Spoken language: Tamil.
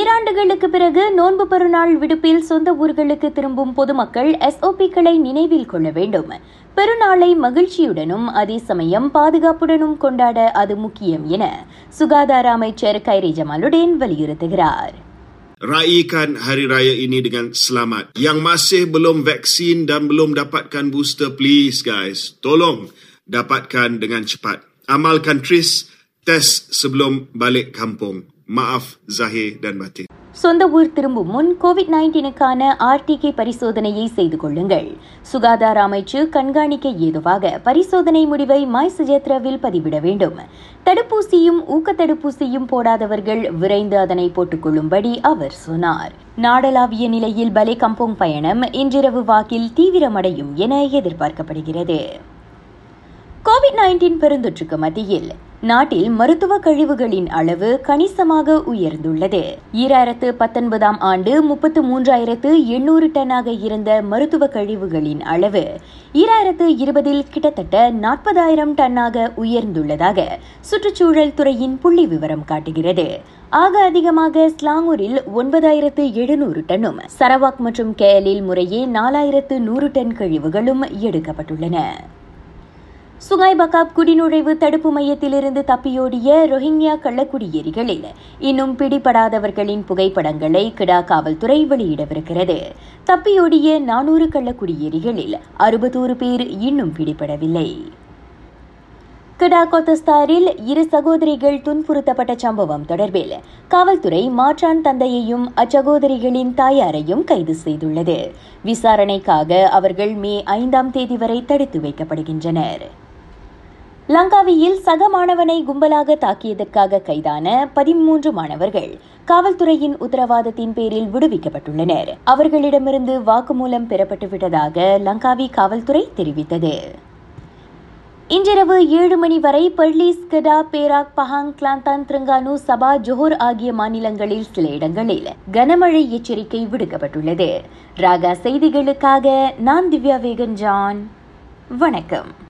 ஈராண்டுகளுக்கு பிறகு நோன்பு பெருநாள் விடுப்பில் சொந்த ஊர்களுக்கு திரும்பும் பொதுமக்கள் எஸ்ஓபிக்களை நினைவில் கொள்ள வேண்டும் பெருநாளை மகிழ்ச்சியுடனும் அதே சமயம் பாதுகாப்புடனும் கொண்டாட அது முக்கியம் என சுகாதார அமைச்சர் கைரி ஜமாலுடன் வலியுறுத்துகிறார் Raikan hari raya ini dengan selamat. Yang masih belum vaksin dan belum dapatkan booster, please guys, tolong dapatkan dengan cepat. Amalkan TRIS, test sebelum balik kampung. Maaf Zahir dan Batin. சொந்த ஊர் திரும்பும் முன் கோவிட் நைன்டீனுக்கான ஆர்டிகே பரிசோதனையை செய்து கொள்ளுங்கள். சுகாதார அமைச்சு கண்காணிக்க ஏதுவாக பரிசோதனை முடிவை மாய் சுஜேத்ராவில் பதிவிட வேண்டும். தடுப்பூசியும் ஊக்க தடுப்பூசியும் போடாதவர்கள் விரைந்து அதனை போட்டுக்கொள்ளும்படி அவர் சொன்னார். நாடளாவிய நிலையில் பலே கம்போங் பயணம் இன்றிரவு வாக்கில் தீவிரமடையும் என எதிர்பார்க்கப்படுகிறது. கோவிட் நைன்டீன் பெருந்தொற்றுக்கு மத்தியில் நாட்டில் மருத்துவ கழிவுகளின் அளவு கணிசமாக உயர்ந்துள்ளது. ஈராயிரத்து பத்தொன்பதாம் ஆண்டு முப்பத்து மூன்றாயிரத்து எண்ணூறு டன்னாக இருந்த மருத்துவ கழிவுகளின் அளவு ஈராயிரத்து இருபதில் கிட்டத்தட்ட நாற்பதாயிரம் டன்னாக உயர்ந்துள்ளதாக சுற்றுச்சூழல் துறையின் புள்ளி விவரம் காட்டுகிறது. ஆக அதிகமாக ஸ்லாங்கூரில் ஒன்பதாயிரத்து எழுநூறு டன்னும் சரவாக் மற்றும் கேலில் முறையே நாலாயிரத்து நூறு டன் கழிவுகளும் எடுக்கப்பட்டுள்ளன. சுகாய் பகாப் குடிநுழைவு தடுப்பு மையத்திலிருந்து தப்பியோடிய ரோஹிங்யா கள்ளக்குடியேறிகளில் இன்னும் பிடிபடாதவர்களின் புகைப்படங்களை கிடா காவல்துறை வெளியிடவிருக்கிறது. தப்பியோடிய நானூறு கள்ளக்குடியேறிகளில் அறுபத்தோரு பேர் இன்னும் பிடிபடவில்லை. கிடா கொத்தஸ்தாரில் இரு சகோதரிகள் துன்புறுத்தப்பட்ட சம்பவம் தொடர்பில் காவல்துறை மாற்றான் தந்தையையும் அச்சகோதரிகளின் தாயாரையும் கைது செய்துள்ளது. விசாரணைக்காக அவர்கள் மே ஐந்தாம் தேதி வரை தடுத்து வைக்கப்படுகின்றனர். லங்காவியில் சக மாணவனை கும்பலாக தாக்கியதற்காக கைதான பதிமூன்று மாணவர்கள் காவல்துறையின் உத்தரவாதத்தின் பேரில் விடுவிக்கப்பட்டுள்ளனர். அவர்களிடமிருந்து வாக்குமூலம் பெறப்பட்டுவிட்டதாக லங்காவி காவல்துறை தெரிவித்தது. இன்றிரவு ஏழு மணி வரை Perlis Kedah Perak Pahang Kelantan Terengganu Sabah Johor ஆகிய மாநிலங்களில் சில இடங்களில் கனமழை எச்சரிக்கை விடுக்கப்பட்டுள்ளது. ராகா செய்திகளுக்காக நான் திவ்யா வேகன் ஜான் வணக்கம்.